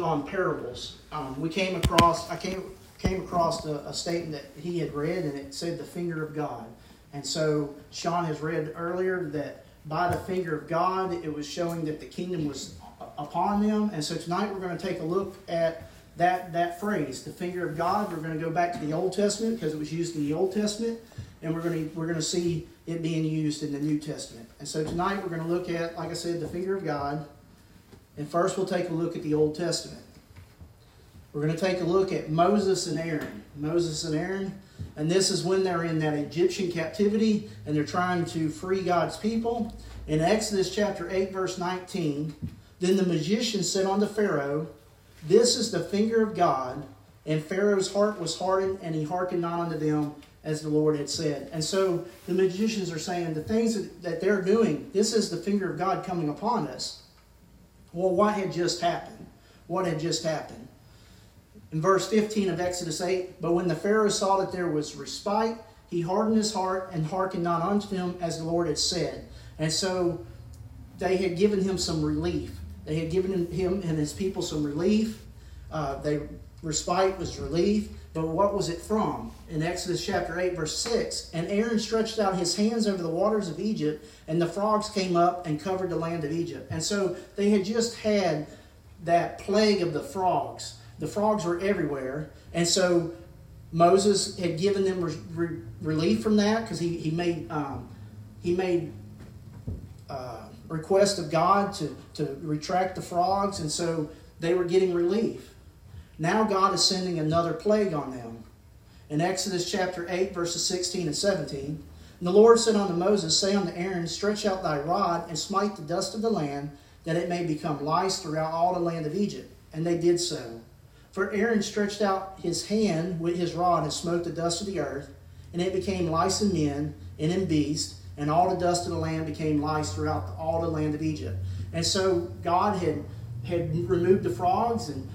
speaking on parables, um, we came across I came came across a, a, statement that he had read, and it said the finger of God. And so Sean has read earlier that by the finger of God, it was showing that the kingdom was upon them. And so tonight we're going to take a look at that that phrase, the finger of God. We're going to go back to the Old Testament because it was used in the Old Testament, and we're going to we're going to see it being used in the New Testament. And so tonight we're going to look at, like I said, the finger of God. And first we'll take a look at the Old Testament. We're going to take a look at Moses and Aaron. Moses and Aaron, and this is when they're in that Egyptian captivity and they're trying to free God's people. In Exodus chapter 8, verse 19, then the magician said unto Pharaoh, This is the finger of God. And Pharaoh's heart was hardened, and he hearkened not unto them as the Lord had said. And so the magicians are saying the things that they're doing, this is the finger of God coming upon us. Well, what had just happened? What had just happened? In verse 15 of Exodus 8, but when the Pharaoh saw that there was respite, he hardened his heart and hearkened not unto them as the Lord had said. And so they had given him some relief. They had given him and his people some relief. Uh, they respite was relief. But what was it from? In Exodus chapter 8, verse 6, and Aaron stretched out his hands over the waters of Egypt, and the frogs came up and covered the land of Egypt. And so they had just had that plague of the frogs the frogs were everywhere. And so Moses had given them re- re- relief from that because he, he made, um, he made uh, request of God to, to retract the frogs. And so they were getting relief. Now God is sending another plague on them. In Exodus chapter 8, verses 16 and 17, and the Lord said unto Moses, Say unto Aaron, Stretch out thy rod and smite the dust of the land, that it may become lice throughout all the land of Egypt. And they did so. For Aaron stretched out his hand with his rod and smote the dust of the earth, and it became lice in men and in beasts, and all the dust of the land became lice throughout all the land of Egypt. And so God had had removed the frogs, and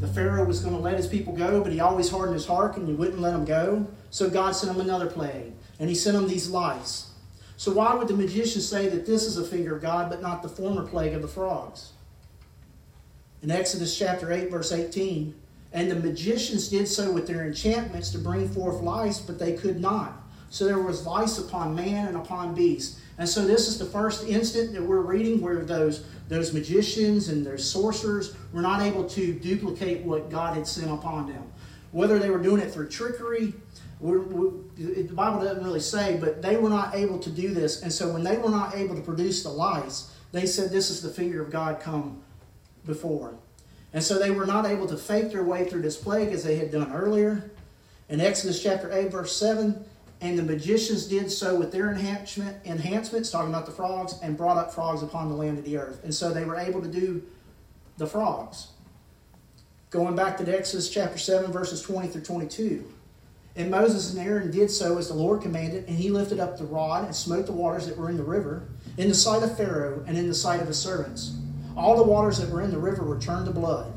the Pharaoh was going to let his people go, but he always hardened his heart and he wouldn't let them go. So God sent him another plague, and he sent him these lice. So why would the magician say that this is a finger of God, but not the former plague of the frogs? In Exodus chapter 8, verse 18, and the magicians did so with their enchantments to bring forth lice, but they could not. So there was lice upon man and upon beast. And so this is the first instant that we're reading where those, those magicians and those sorcerers were not able to duplicate what God had sent upon them. Whether they were doing it through trickery, we're, we're, the Bible doesn't really say, but they were not able to do this. And so when they were not able to produce the lice, they said, This is the finger of God come before. And so they were not able to fake their way through this plague as they had done earlier. In Exodus chapter 8, verse 7, and the magicians did so with their enhancement, enhancements, talking about the frogs, and brought up frogs upon the land of the earth. And so they were able to do the frogs. Going back to Exodus chapter 7, verses 20 through 22. And Moses and Aaron did so as the Lord commanded, and he lifted up the rod and smote the waters that were in the river, in the sight of Pharaoh and in the sight of his servants. All the waters that were in the river were turned to blood,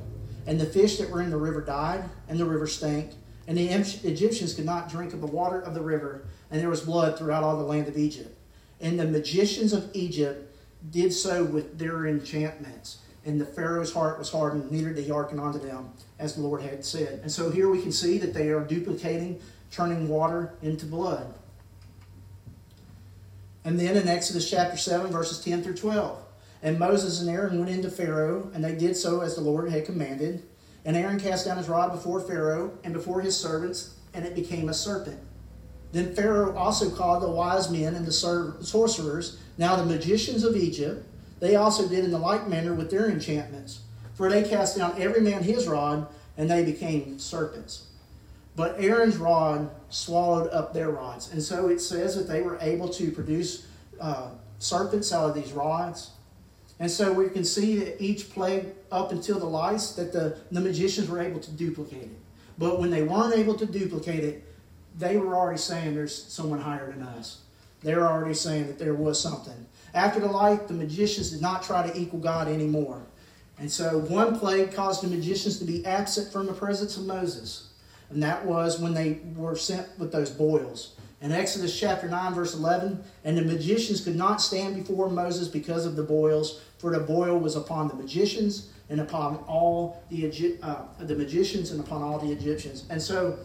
and the fish that were in the river died, and the river stank, and the Egyptians could not drink of the water of the river, and there was blood throughout all the land of Egypt. And the magicians of Egypt did so with their enchantments. And the Pharaoh's heart was hardened, neither did he hearken unto them, as the Lord had said. And so here we can see that they are duplicating, turning water into blood. And then in Exodus chapter 7, verses 10 through 12. And Moses and Aaron went into Pharaoh, and they did so as the Lord had commanded. And Aaron cast down his rod before Pharaoh and before his servants, and it became a serpent. Then Pharaoh also called the wise men and the sorcerers, now the magicians of Egypt. They also did in the like manner with their enchantments. For they cast down every man his rod, and they became serpents. But Aaron's rod swallowed up their rods. And so it says that they were able to produce uh, serpents out of these rods. And so we can see that each plague up until the lice that the, the magicians were able to duplicate it. But when they weren't able to duplicate it, they were already saying there's someone higher than us. They were already saying that there was something. After the light, the magicians did not try to equal God anymore. And so one plague caused the magicians to be absent from the presence of Moses. And that was when they were sent with those boils. In Exodus chapter 9, verse 11, and the magicians could not stand before Moses because of the boils, for the boil was upon the magicians, and upon all the, uh, the magicians and upon all the Egyptians. And so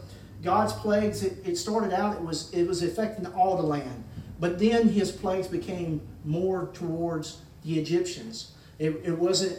God's plagues, it, it started out, it was, it was affecting all the land. But then his plagues became more towards the Egyptians. It, it wasn't,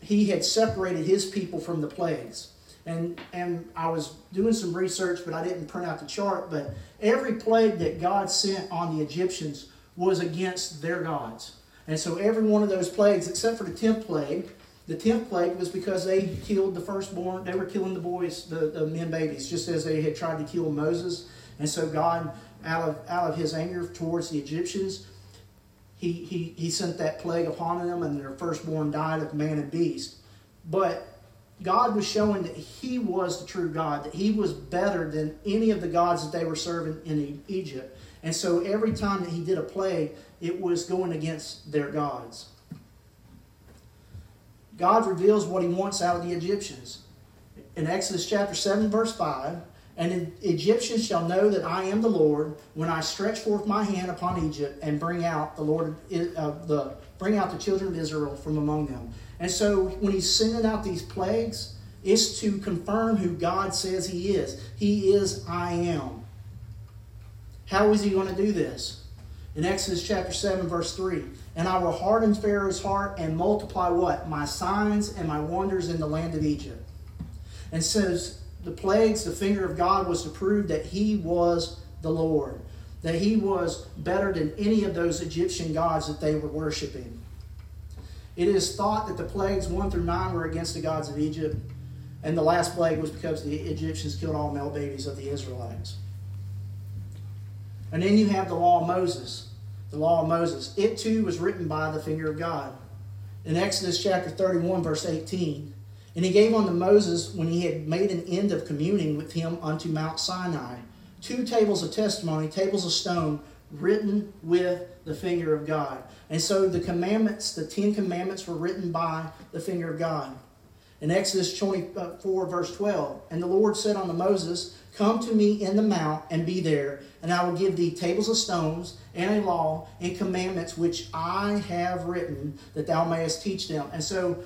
he had separated his people from the plagues. And, and I was doing some research, but I didn't print out the chart. But every plague that God sent on the Egyptians was against their gods. And so every one of those plagues, except for the 10th plague, the 10th plague was because they killed the firstborn. They were killing the boys, the, the men babies, just as they had tried to kill Moses. And so God, out of, out of his anger towards the Egyptians, he, he, he sent that plague upon them, and their firstborn died of man and beast. But God was showing that He was the true God, that He was better than any of the gods that they were serving in Egypt. And so every time that He did a plague, it was going against their gods. God reveals what He wants out of the Egyptians. In Exodus chapter 7, verse 5, and the Egyptians shall know that I am the Lord when I stretch forth my hand upon Egypt and bring out the Lord uh, the bring out the children of Israel from among them. And so when he's sending out these plagues, it's to confirm who God says he is. He is I am. How is he going to do this? In Exodus chapter 7, verse 3, and I will harden Pharaoh's heart and multiply what? My signs and my wonders in the land of Egypt. And says the plagues, the finger of God was to prove that he was the Lord, that he was better than any of those Egyptian gods that they were worshiping. It is thought that the plagues 1 through 9 were against the gods of Egypt, and the last plague was because the Egyptians killed all male babies of the Israelites. And then you have the law of Moses. The law of Moses. It too was written by the finger of God. In Exodus chapter 31, verse 18, and he gave unto Moses, when he had made an end of communing with him unto Mount Sinai, two tables of testimony, tables of stone, written with the finger of God. And so the commandments, the Ten Commandments, were written by the finger of God. In Exodus 24, verse 12, and the Lord said unto Moses, Come to me in the mount and be there, and I will give thee tables of stones and a law and commandments which I have written, that thou mayest teach them. And so,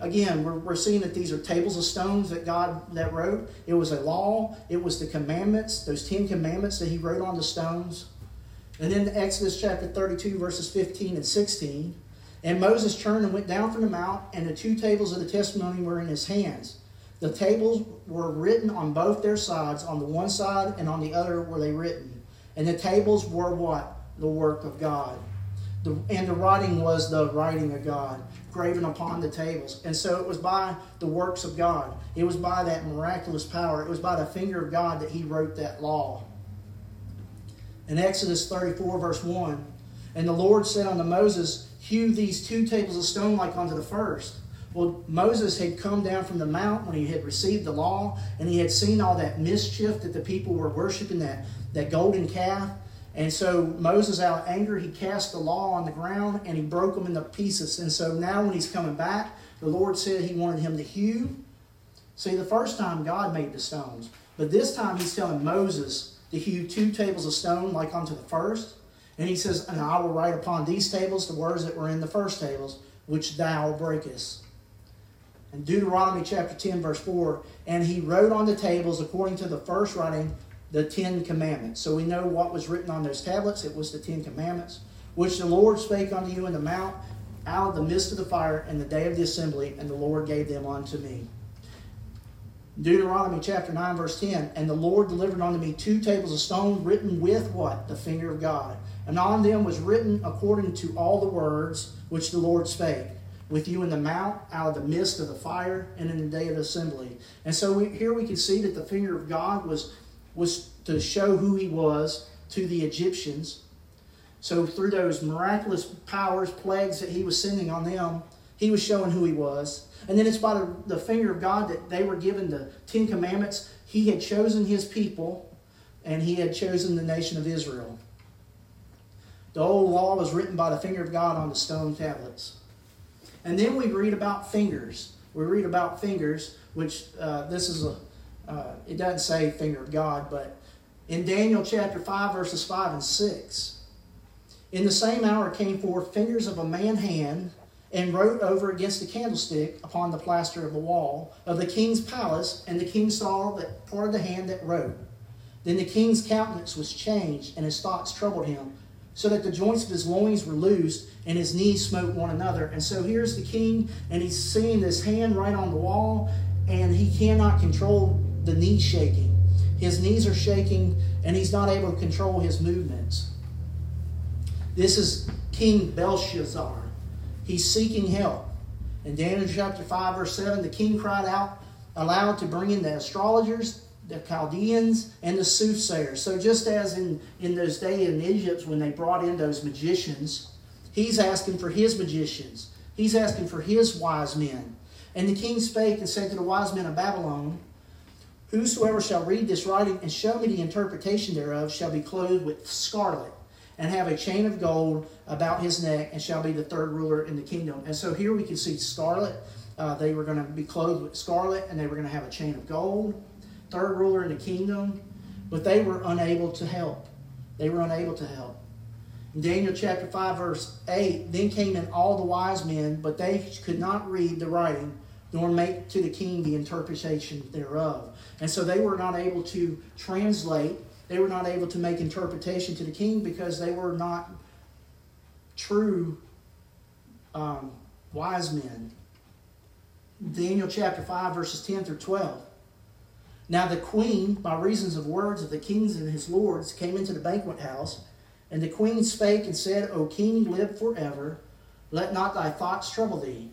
again, we're, we're seeing that these are tables of stones that God that wrote. It was a law. It was the commandments, those Ten Commandments that He wrote on the stones. And then Exodus chapter 32, verses 15 and 16. And Moses turned and went down from the mount, and the two tables of the testimony were in his hands. The tables were written on both their sides, on the one side and on the other were they written. And the tables were what? The work of God. The, and the writing was the writing of God, graven upon the tables. And so it was by the works of God. It was by that miraculous power. It was by the finger of God that he wrote that law. In Exodus 34, verse 1, And the Lord said unto Moses, Hew these two tables of stone like unto the first. Well, Moses had come down from the mount when he had received the law, and he had seen all that mischief that the people were worshiping, that, that golden calf. And so Moses, out of anger, he cast the law on the ground and he broke them into pieces. And so now when he's coming back, the Lord said he wanted him to hew. See, the first time God made the stones, but this time he's telling Moses to hew two tables of stone like unto the first. And he says, And I will write upon these tables the words that were in the first tables, which thou breakest. And Deuteronomy chapter 10, verse 4, and he wrote on the tables according to the first writing the Ten Commandments. So we know what was written on those tablets. It was the Ten Commandments, which the Lord spake unto you in the mount out of the midst of the fire in the day of the assembly, and the Lord gave them unto me. Deuteronomy chapter 9, verse 10. And the Lord delivered unto me two tables of stone written with what? The finger of God. And on them was written according to all the words which the Lord spake, with you in the mount, out of the midst of the fire, and in the day of the assembly. And so we, here we can see that the finger of God was, was to show who he was to the Egyptians. So through those miraculous powers, plagues that he was sending on them, he was showing who he was. And then it's by the, the finger of God that they were given the Ten Commandments. He had chosen his people, and he had chosen the nation of Israel. The old law was written by the finger of God on the stone tablets. And then we read about fingers. We read about fingers, which uh, this is a, uh, it doesn't say finger of God, but in Daniel chapter 5, verses 5 and 6, in the same hour came forth fingers of a man hand and wrote over against the candlestick upon the plaster of the wall of the king's palace, and the king saw that part of the hand that wrote. Then the king's countenance was changed, and his thoughts troubled him, so that the joints of his loins were loosed, and his knees smote one another. And so here's the king, and he's seeing this hand right on the wall, and he cannot control the knee shaking. His knees are shaking, and he's not able to control his movements. This is King Belshazzar. He's seeking help. In Daniel chapter 5, verse 7, the king cried out aloud to bring in the astrologers, the Chaldeans, and the soothsayers. So, just as in, in those days in Egypt when they brought in those magicians, he's asking for his magicians. He's asking for his wise men. And the king spake and said to the wise men of Babylon, Whosoever shall read this writing and show me the interpretation thereof shall be clothed with scarlet and have a chain of gold about his neck, and shall be the third ruler in the kingdom. And so here we can see scarlet. Uh, they were going to be clothed with scarlet, and they were going to have a chain of gold. Third ruler in the kingdom. But they were unable to help. They were unable to help. In Daniel chapter 5, verse 8, then came in all the wise men, but they could not read the writing, nor make to the king the interpretation thereof. And so they were not able to translate they were not able to make interpretation to the king because they were not true um, wise men. Daniel chapter 5, verses 10 through 12. Now the queen, by reasons of words of the kings and his lords, came into the banquet house, and the queen spake and said, O king, live forever. Let not thy thoughts trouble thee,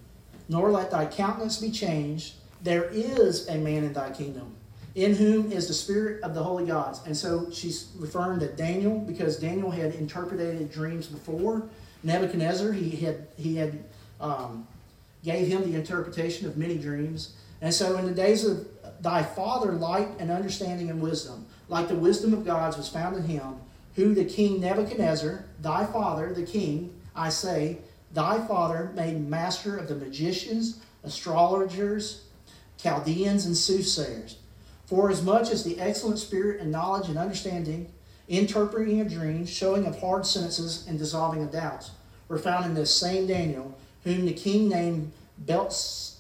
nor let thy countenance be changed. There is a man in thy kingdom in whom is the spirit of the holy gods. And so she's referring to Daniel because Daniel had interpreted dreams before. Nebuchadnezzar, he had he had um, gave him the interpretation of many dreams. And so in the days of thy father, light and understanding and wisdom, like the wisdom of gods was found in him, who the king Nebuchadnezzar, thy father, the king, I say, thy father made master of the magicians, astrologers, Chaldeans, and soothsayers for as much as the excellent spirit and knowledge and understanding, interpreting of dreams, showing of hard sentences, and dissolving of doubts, were found in this same Daniel, whom the king named Belteshazzar.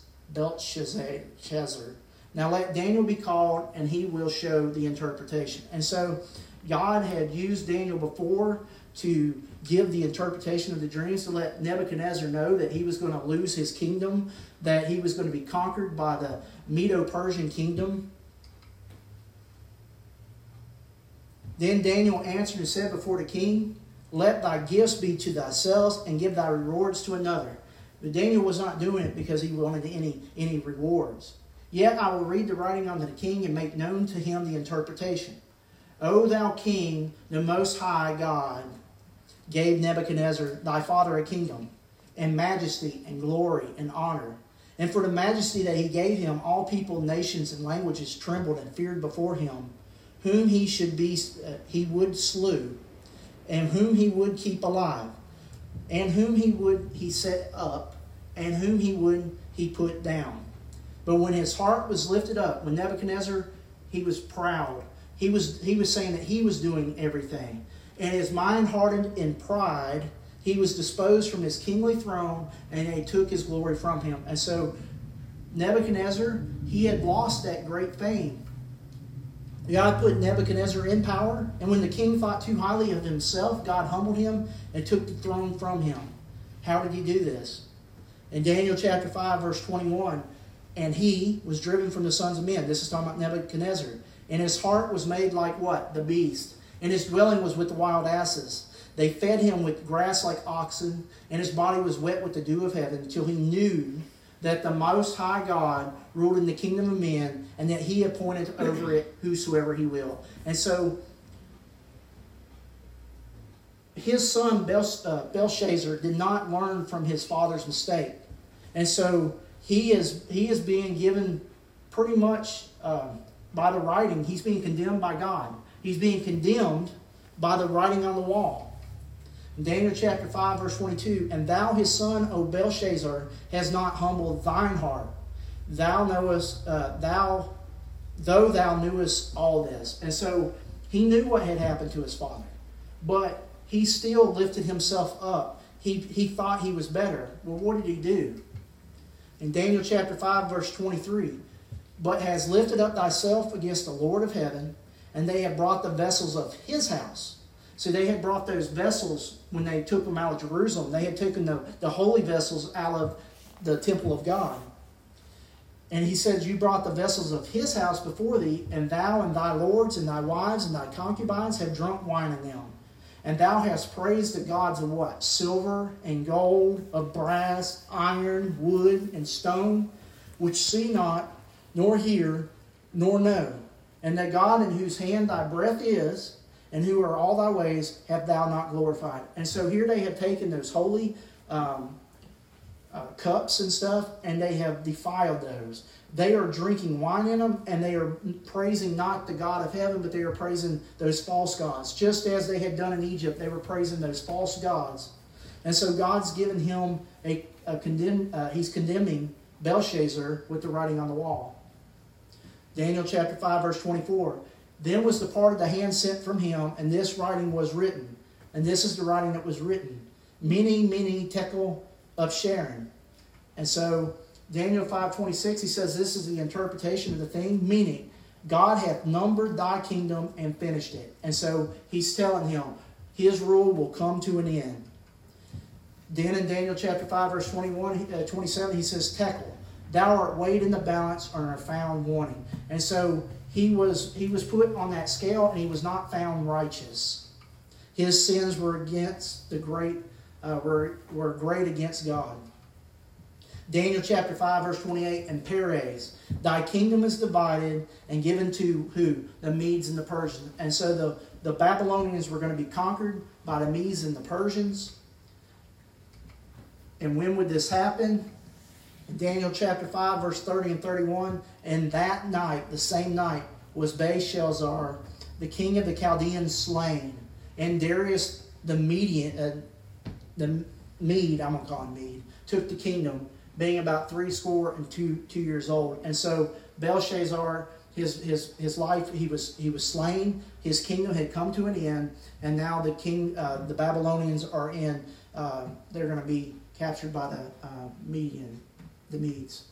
Now let Daniel be called, and he will show the interpretation. And so God had used Daniel before to give the interpretation of the dreams to let Nebuchadnezzar know that he was going to lose his kingdom, that he was going to be conquered by the Medo Persian kingdom. Then Daniel answered and said before the king, Let thy gifts be to thyself, and give thy rewards to another. But Daniel was not doing it because he wanted any, any rewards. Yet I will read the writing unto the king and make known to him the interpretation. O thou king, the most high God, gave Nebuchadnezzar thy father a kingdom, and majesty, and glory, and honor. And for the majesty that he gave him, all people, nations, and languages trembled and feared before him whom he should be uh, he would slew, and whom he would keep alive, and whom he would he set up, and whom he would he put down. But when his heart was lifted up, when Nebuchadnezzar he was proud, he was he was saying that he was doing everything, and his mind hardened in pride. He was disposed from his kingly throne, and they took his glory from him. And so, Nebuchadnezzar, he had lost that great fame God put Nebuchadnezzar in power, and when the king thought too highly of himself, God humbled him and took the throne from him. How did he do this? In Daniel chapter 5, verse 21, and he was driven from the sons of men. This is talking about Nebuchadnezzar. And his heart was made like what? The beast. And his dwelling was with the wild asses. They fed him with grass like oxen, and his body was wet with the dew of heaven until he knew that the Most High God ruled in the kingdom of men and that he appointed over it whosoever he will. And so his son uh, Belshazzar did not learn from his father's mistake. And so he is, he is being given pretty much um, by the writing, he's being condemned by God. He's being condemned by the writing on the wall. Daniel chapter 5, verse 22 And thou, his son, O Belshazzar, has not humbled thine heart. Thou knowest, uh, thou, though thou knewest all this. And so he knew what had happened to his father, but he still lifted himself up. he, he thought he was better. Well, what did he do? In Daniel chapter 5, verse 23, but has lifted up thyself against the Lord of heaven, and they have brought the vessels of his house. So they had brought those vessels when they took them out of Jerusalem. They had taken the, the holy vessels out of the temple of God. And he says, You brought the vessels of his house before thee, and thou and thy lords and thy wives and thy concubines have drunk wine in them. And thou hast praised the gods of what? Silver and gold, of brass, iron, wood, and stone, which see not, nor hear, nor know. And that God in whose hand thy breath is, and who are all thy ways, have thou not glorified. And so here they have taken those holy um, uh, cups and stuff, and they have defiled those. They are drinking wine in them, and they are praising not the God of heaven, but they are praising those false gods. Just as they had done in Egypt, they were praising those false gods. And so God's given him a, a condemn, uh, he's condemning Belshazzar with the writing on the wall. Daniel chapter 5, verse 24. Then was the part of the hand sent from him, and this writing was written. And this is the writing that was written. Mene, mene, tekel upharsin. And so Daniel 5.26, he says this is the interpretation of the thing, meaning God hath numbered thy kingdom and finished it. And so he's telling him his rule will come to an end. Then in Daniel chapter 5, verse 21, uh, 27, he says, Tekel, thou art weighed in the balance and are found wanting. And so he was he was put on that scale and he was not found righteous. His sins were against the great uh, were, were great against God. Daniel chapter 5, verse 28, and Peres, thy kingdom is divided and given to who? The Medes and the Persians. And so the, the Babylonians were going to be conquered by the Medes and the Persians. And when would this happen? Daniel chapter 5, verse 30 and 31, and that night, the same night, was Belshazzar, the king of the Chaldeans, slain, and Darius the Median, uh, the Mede, I'm going to call him Mede, took the kingdom, being about three score and two, two years old. And so Belshazzar, his, his, his life, he was, he was slain, his kingdom had come to an end, and now the king, uh, the Babylonians are in, uh, they're going to be captured by the uh, Median, the Medes.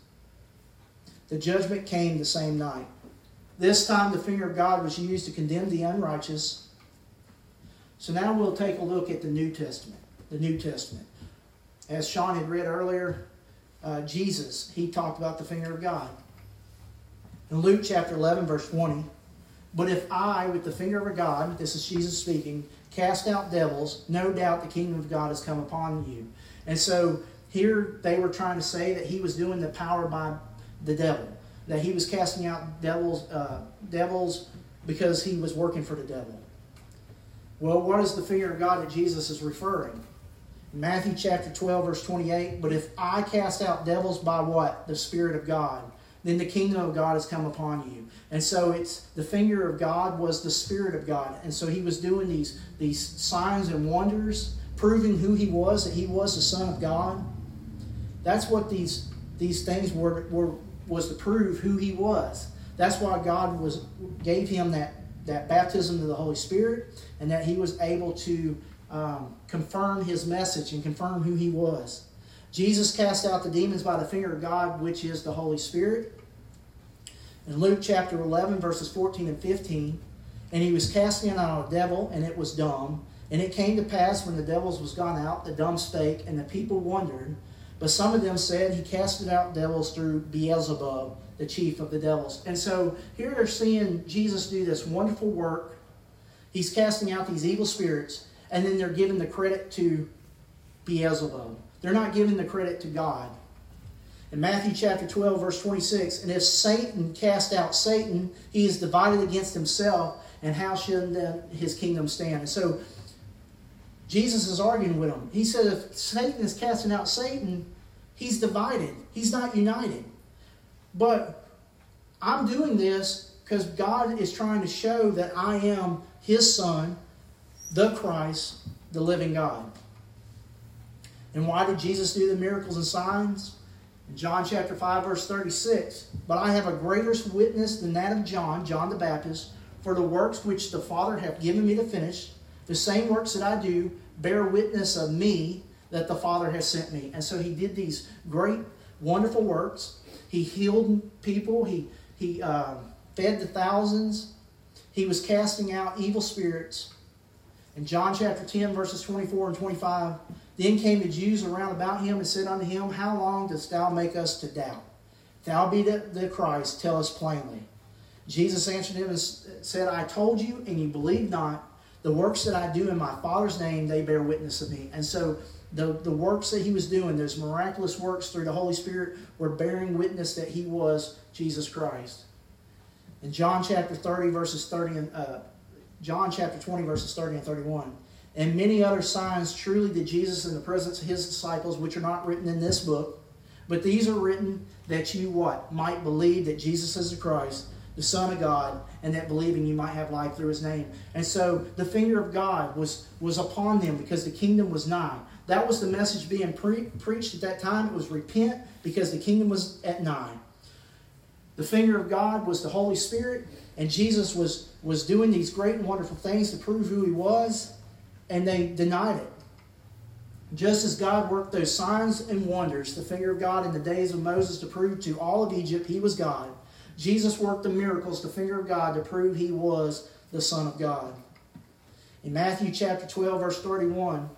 The judgment came the same night. This time the finger of God was used to condemn the unrighteous. So now we'll take a look at the New Testament the New Testament. As Sean had read earlier, uh, Jesus, he talked about the finger of God. In Luke chapter 11, verse 20, but if I, with the finger of God, this is Jesus speaking, cast out devils, no doubt the kingdom of God has come upon you. And so here they were trying to say that he was doing the power by the devil, that he was casting out devils, uh, devils because he was working for the devil. Well, what is the finger of God that Jesus is referring? Matthew chapter 12, verse 28. But if I cast out devils by what? The Spirit of God, then the kingdom of God has come upon you. And so it's the finger of God was the Spirit of God. And so he was doing these, these signs and wonders, proving who he was, that he was the Son of God. That's what these, these things were, were was to prove who he was. That's why God was gave him that, that baptism of the Holy Spirit and that he was able to um, confirm his message and confirm who he was. Jesus cast out the demons by the finger of God, which is the Holy Spirit. In Luke chapter 11, verses 14 and 15, and he was casting out a devil, and it was dumb. And it came to pass when the devils was gone out, the dumb spake, and the people wondered. But some of them said he casted out devils through Beelzebub, the chief of the devils. And so here they're seeing Jesus do this wonderful work. He's casting out these evil spirits and then they're giving the credit to Beelzebub. They're not giving the credit to God. In Matthew chapter 12, verse 26, and if Satan cast out Satan, he is divided against himself, and how should then his kingdom stand? And so Jesus is arguing with him. He said if Satan is casting out Satan, he's divided, he's not united. But I'm doing this because God is trying to show that I am his son the Christ, the living God. And why did Jesus do the miracles and signs? In John chapter 5, verse 36, But I have a greater witness than that of John, John the Baptist, for the works which the Father hath given me to finish, the same works that I do, bear witness of me that the Father has sent me. And so he did these great, wonderful works. He healed people. He, he uh, fed the thousands. He was casting out evil spirits. In John chapter 10, verses 24 and 25, then came the Jews around about him and said unto him, How long dost thou make us to doubt? Thou be the, the Christ, tell us plainly. Jesus answered him and said, I told you, and you believe not. The works that I do in my Father's name, they bear witness of me. And so the, the works that he was doing, those miraculous works through the Holy Spirit, were bearing witness that he was Jesus Christ. In John chapter 30, verses 30 and uh, John chapter 20, verses 30 and 31. And many other signs truly did Jesus in the presence of his disciples, which are not written in this book. But these are written that you what? Might believe that Jesus is the Christ, the Son of God, and that believing you might have life through his name. And so the finger of God was, was upon them because the kingdom was nigh. That was the message being pre- preached at that time. It was repent because the kingdom was at nigh. The finger of God was the Holy Spirit, and Jesus was, was doing these great and wonderful things to prove who he was, and they denied it. Just as God worked those signs and wonders, the finger of God in the days of Moses to prove to all of Egypt he was God, Jesus worked the miracles, the finger of God, to prove he was the Son of God. In Matthew chapter 12, verse 31,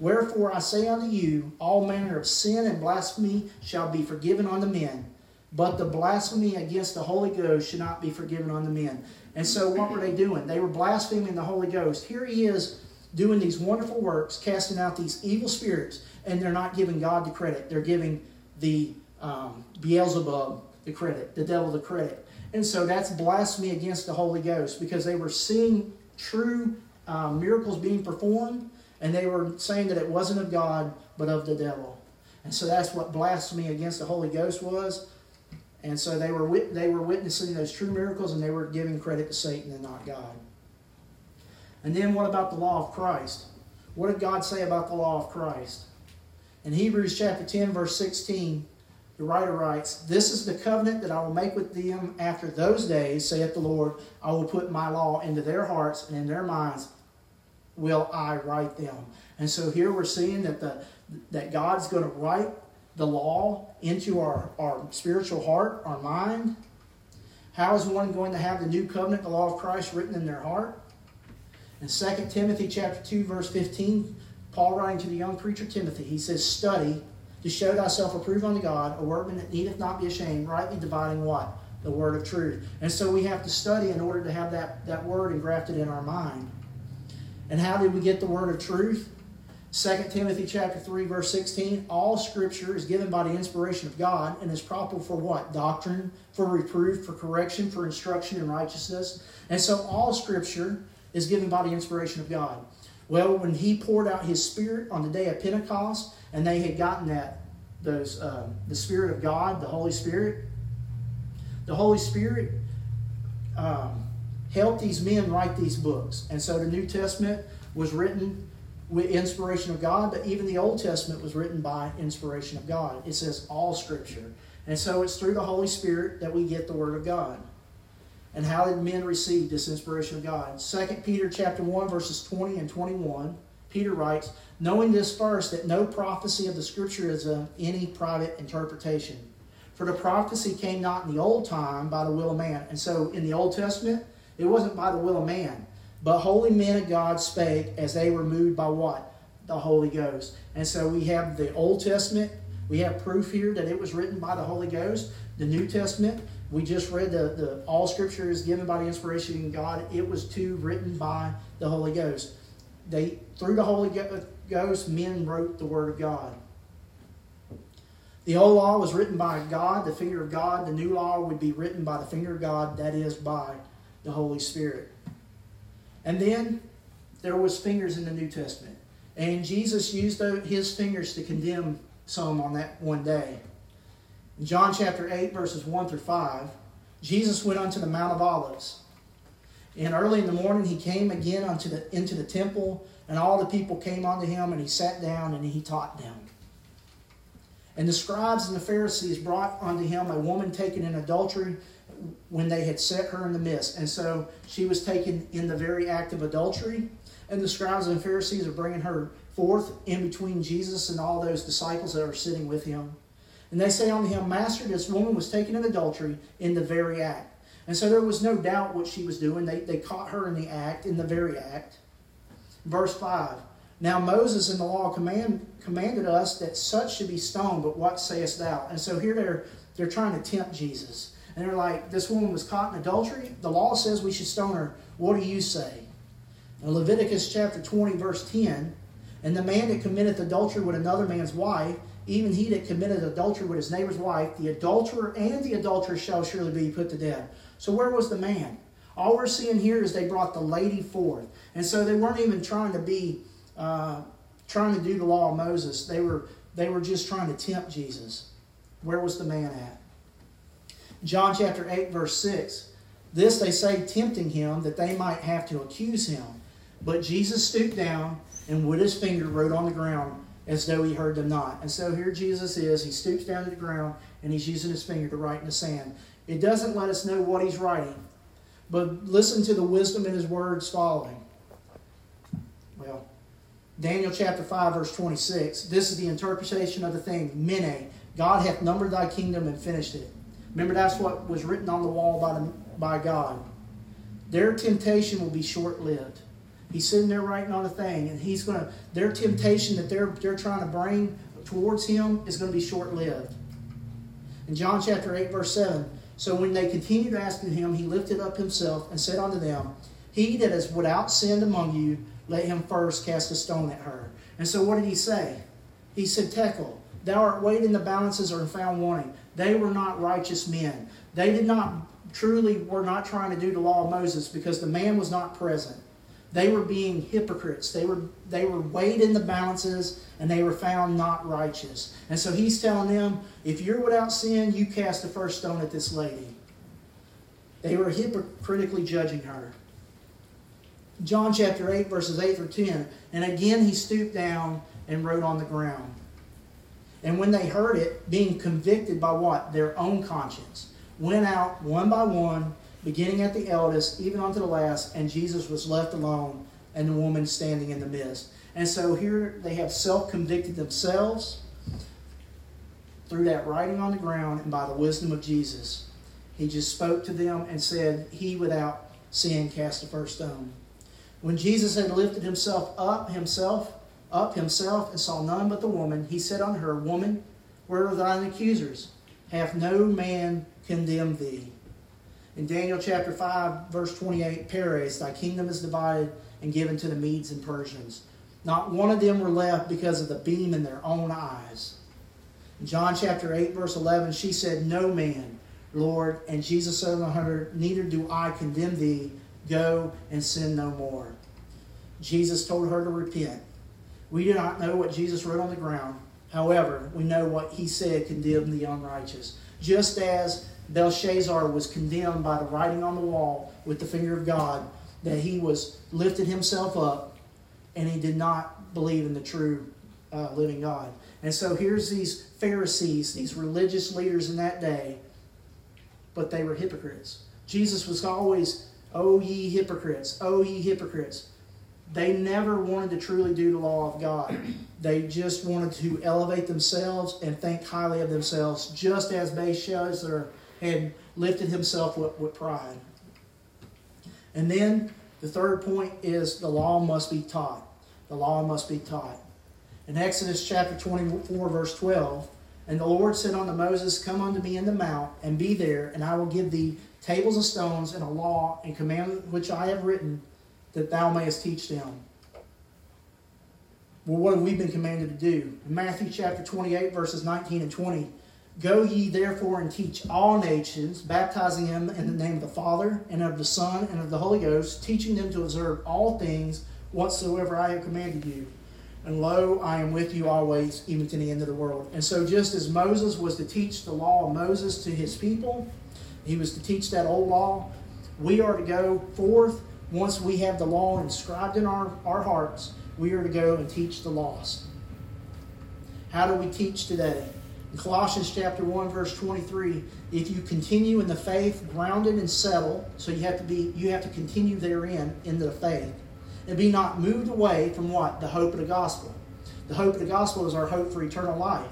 Wherefore I say unto you, all manner of sin and blasphemy shall be forgiven unto men, but the blasphemy against the Holy Ghost should not be forgiven unto men. And so what were they doing? They were blaspheming the Holy Ghost. Here he is doing these wonderful works, casting out these evil spirits, and they're not giving God the credit. They're giving the um, Beelzebub the credit, the devil the credit. And so that's blasphemy against the Holy Ghost because they were seeing true um, miracles being performed, and they were saying that it wasn't of God, but of the devil. And so that's what blasphemy against the Holy Ghost was. And so they were they were witnessing those true miracles, and they were giving credit to Satan and not God. And then what about the law of Christ? What did God say about the law of Christ? In Hebrews chapter 10, verse 16, the writer writes, This is the covenant that I will make with them after those days, saith the Lord. I will put my law into their hearts, and in their minds will I write them. And so here we're seeing that the that God's going to write the law into our, our spiritual heart, our mind. How is one going to have the new covenant, the law of Christ, written in their heart? In 2 Timothy chapter 2, verse 15, Paul writing to the young preacher Timothy, he says, Study to show thyself approved unto God, a workman that needeth not be ashamed, rightly dividing what? The word of truth. And so we have to study in order to have that, that word engrafted in our mind. And how did we get the word of truth? 2 Timothy chapter 3, verse 16, all scripture is given by the inspiration of God and is proper for what? Doctrine, for reproof, for correction, for instruction in righteousness. And so all scripture is given by the inspiration of God. Well, when he poured out his spirit on the day of Pentecost, and they had gotten that those um, the Spirit of God, the Holy Spirit. The Holy Spirit um, helped these men write these books, and so the New Testament was written inspiration of God, but even the Old Testament was written by inspiration of God. It says all Scripture, and so it's through the Holy Spirit that we get the Word of God. And how did men receive this inspiration of God? 2 Peter chapter 1 verses 20 and 21 Peter writes, knowing this first, that no prophecy of the Scripture is of any private interpretation. For the prophecy came not in the old time by the will of man. And so in the Old Testament, it wasn't by the will of man. But holy men of God spake as they were moved by what? The Holy Ghost. And so we have the Old Testament. We have proof here that it was written by the Holy Ghost. The New Testament, we just read the, the all scripture is given by the inspiration of God. It was too written by the Holy Ghost. They through the Holy Ghost, men wrote the Word of God. The old law was written by God, the finger of God. The new law would be written by the finger of God, that is, by the Holy Spirit. And then there was fingers in the New Testament. And Jesus used his fingers to condemn some on that one day. In John chapter 8, verses 1 through 5, Jesus went unto the Mount of Olives. And early in the morning he came again unto the, into the temple, and all the people came unto him, and he sat down and he taught them. And the scribes and the Pharisees brought unto him a woman taken in adultery when they had set her in the midst. And so she was taken in the very act of adultery. And the scribes and Pharisees are bringing her forth in between Jesus and all those disciples that are sitting with him. And they say unto him, Master, this woman was taken in adultery in the very act. And so there was no doubt what she was doing. They, they caught her in the act, in the very act. Verse 5 Now Moses in the law command, commanded us that such should be stoned, but what sayest thou? And so here they're, they're trying to tempt Jesus. And they're like, This woman was caught in adultery. The law says we should stone her. What do you say? In Leviticus chapter 20, verse 10 And the man that committeth adultery with another man's wife, even he that committed adultery with his neighbor's wife, the adulterer and the adulteress shall surely be put to death. So where was the man? All we're seeing here is they brought the lady forth. And so they weren't even trying to be, uh, trying to do the law of Moses. They were, they were just trying to tempt Jesus. Where was the man at? John chapter 8, verse 6. This they say, tempting him, that they might have to accuse him. But Jesus stooped down and with his finger wrote on the ground as though he heard them not. And so here Jesus is. He stoops down to the ground and he's using his finger to write in the sand. It doesn't let us know what he's writing, but listen to the wisdom in his words following. Well, Daniel chapter 5, verse 26. This is the interpretation of the thing. Mene, God hath numbered thy kingdom and finished it. Remember, that's what was written on the wall by, the, by God. Their temptation will be short lived. He's sitting there writing on a thing, and he's going to, their temptation that they're, they're trying to bring towards him is going to be short lived. In John chapter 8, verse 7, so when they continued asking him, he lifted up himself and said unto them, He that is without sin among you, let him first cast a stone at her. And so what did he say? He said, Tekel, thou art weighed in the balances or found wanting. They were not righteous men. They did not truly were not trying to do the law of Moses because the man was not present. They were being hypocrites. They were, they were weighed in the balances and they were found not righteous. And so he's telling them, if you're without sin, you cast the first stone at this lady. They were hypocritically judging her. John chapter 8, verses 8 through 10. And again he stooped down and wrote on the ground. And when they heard it, being convicted by what? Their own conscience, went out one by one beginning at the eldest, even unto the last, and Jesus was left alone, and the woman standing in the midst. And so here they have self convicted themselves through that writing on the ground and by the wisdom of Jesus. He just spoke to them and said, He without sin cast the first stone. When Jesus had lifted himself up, himself, up himself, and saw none but the woman, he said unto her, Woman, where are thine accusers? Hath no man condemned thee? In Daniel chapter 5, verse 28, Peres, thy kingdom is divided and given to the Medes and Persians. Not one of them were left because of the beam in their own eyes. In John chapter 8, verse 11, she said, No man, Lord. And Jesus said unto her, Neither do I condemn thee. Go and sin no more. Jesus told her to repent. We do not know what Jesus wrote on the ground. However, we know what he said condemned the unrighteous. Just as Belshazzar was condemned by the writing on the wall with the finger of God, that he was lifted himself up and he did not believe in the true uh, living God. And so here's these Pharisees, these religious leaders in that day, but they were hypocrites. Jesus was always, Oh, ye hypocrites, oh, ye hypocrites. They never wanted to truly do the law of God. They just wanted to elevate themselves and think highly of themselves, just as Belshazzar had lifted himself with, with pride. And then the third point is the law must be taught. The law must be taught. In Exodus chapter 24, verse 12, and the Lord said unto Moses, Come unto me in the mount, and be there, and I will give thee tables of stones and a law and commandment which I have written, that thou mayest teach them. Well, what have we been commanded to do? In Matthew chapter 28, verses 19 and 20, Go ye therefore and teach all nations, baptizing them in the name of the Father, and of the Son, and of the Holy Ghost, teaching them to observe all things whatsoever I have commanded you. And lo, I am with you always, even to the end of the world. And so, just as Moses was to teach the law of Moses to his people, he was to teach that old law, we are to go forth once we have the law inscribed in our, our hearts. We are to go and teach the lost. How do we teach today? In Colossians chapter 1, verse 23, if you continue in the faith, grounded and settled, so you have to be you have to continue therein in the faith, and be not moved away from what? The hope of the gospel. The hope of the gospel is our hope for eternal life,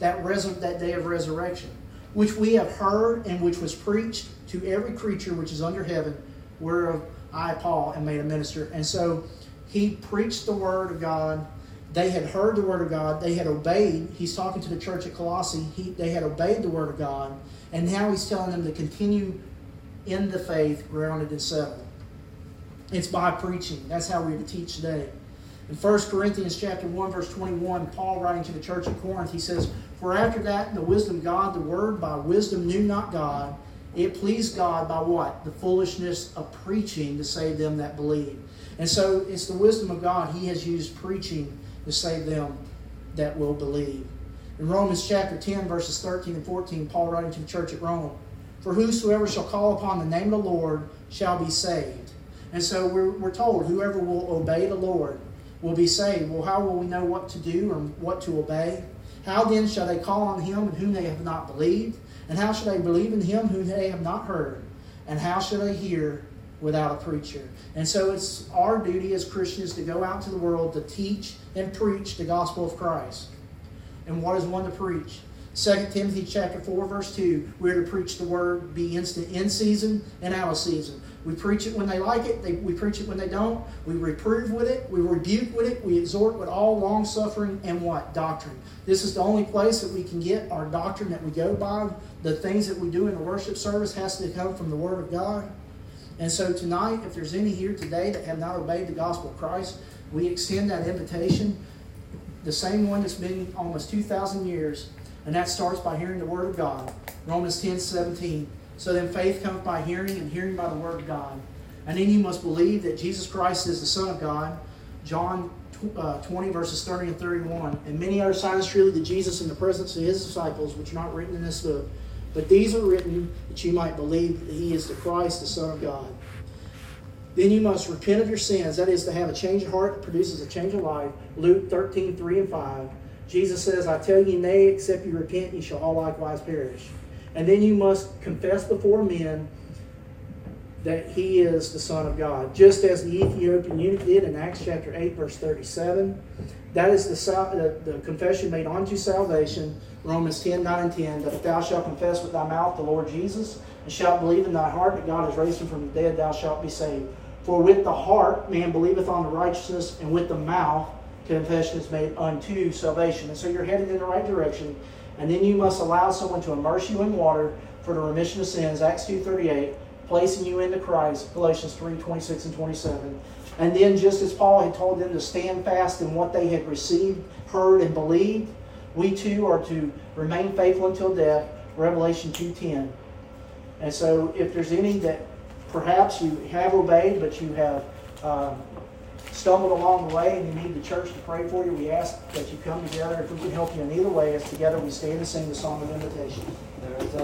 that, res- that day of resurrection, which we have heard and which was preached to every creature which is under heaven, whereof I, Paul, am made a minister. And so he preached the word of God. They had heard the word of God. They had obeyed. He's talking to the church at Colossae. He, they had obeyed the word of God. And now he's telling them to continue in the faith, grounded and settled. It's by preaching. That's how we're to teach today. In 1 Corinthians chapter 1, verse 21, Paul writing to the church of Corinth, he says, For after that, the wisdom of God, the word by wisdom knew not God. It pleased God by what? The foolishness of preaching to save them that believe. And so it's the wisdom of God. He has used preaching to save them that will believe. In Romans chapter 10, verses 13 and 14, Paul writing to the church at Rome, For whosoever shall call upon the name of the Lord shall be saved. And so we're, we're told whoever will obey the Lord will be saved. Well, how will we know what to do or what to obey? How then shall they call on him in whom they have not believed? And how should they believe in him whom they have not heard? And how should they hear without a preacher? And so it's our duty as Christians to go out to the world to teach and preach the gospel of Christ. And what is one to preach? 2 Timothy chapter 4, verse 2, we're to preach the word, be instant in season and out of season. We preach it when they like it, they, we preach it when they don't. We reprove with it, we rebuke with it, we exhort with all long suffering and what? Doctrine. This is the only place that we can get our doctrine that we go by. The things that we do in the worship service has to come from the Word of God. And so tonight, if there's any here today that have not obeyed the gospel of Christ, we extend that invitation. The same one that's been almost 2,000 years, and that starts by hearing the Word of God. Romans 10 17. So then faith comes by hearing, and hearing by the Word of God. And then you must believe that Jesus Christ is the Son of God. John uh, 20, verses 30 and 31. And many other signs truly that Jesus in the presence of his disciples, which are not written in this book. But these are written that you might believe that he is the Christ, the Son of God. Then you must repent of your sins. That is to have a change of heart that produces a change of life. Luke 13, 3 and 5. Jesus says, I tell you, nay, except you repent, you shall all likewise perish. And then you must confess before men that he is the Son of God, just as the Ethiopian eunuch did in Acts chapter 8, verse 37. That is the, the, the confession made unto salvation, Romans 10, 9 and 10, that if thou shalt confess with thy mouth the Lord Jesus, and shalt believe in thy heart that God has raised him from the dead, thou shalt be saved. For with the heart man believeth on the righteousness, and with the mouth confession is made unto salvation. And so you're headed in the right direction. And then you must allow someone to immerse you in water for the remission of sins, Acts 2.38, placing you into Christ, Galatians 3, 26 and 27. And then just as Paul had told them to stand fast in what they had received, heard, and believed, we too are to remain faithful until death, Revelation 2.10. And so if there's any that perhaps you have obeyed, but you have um, stumbled along the way and you need the church to pray for you, we ask that you come together. If we can help you in either way, as together we stand and sing the song of invitation.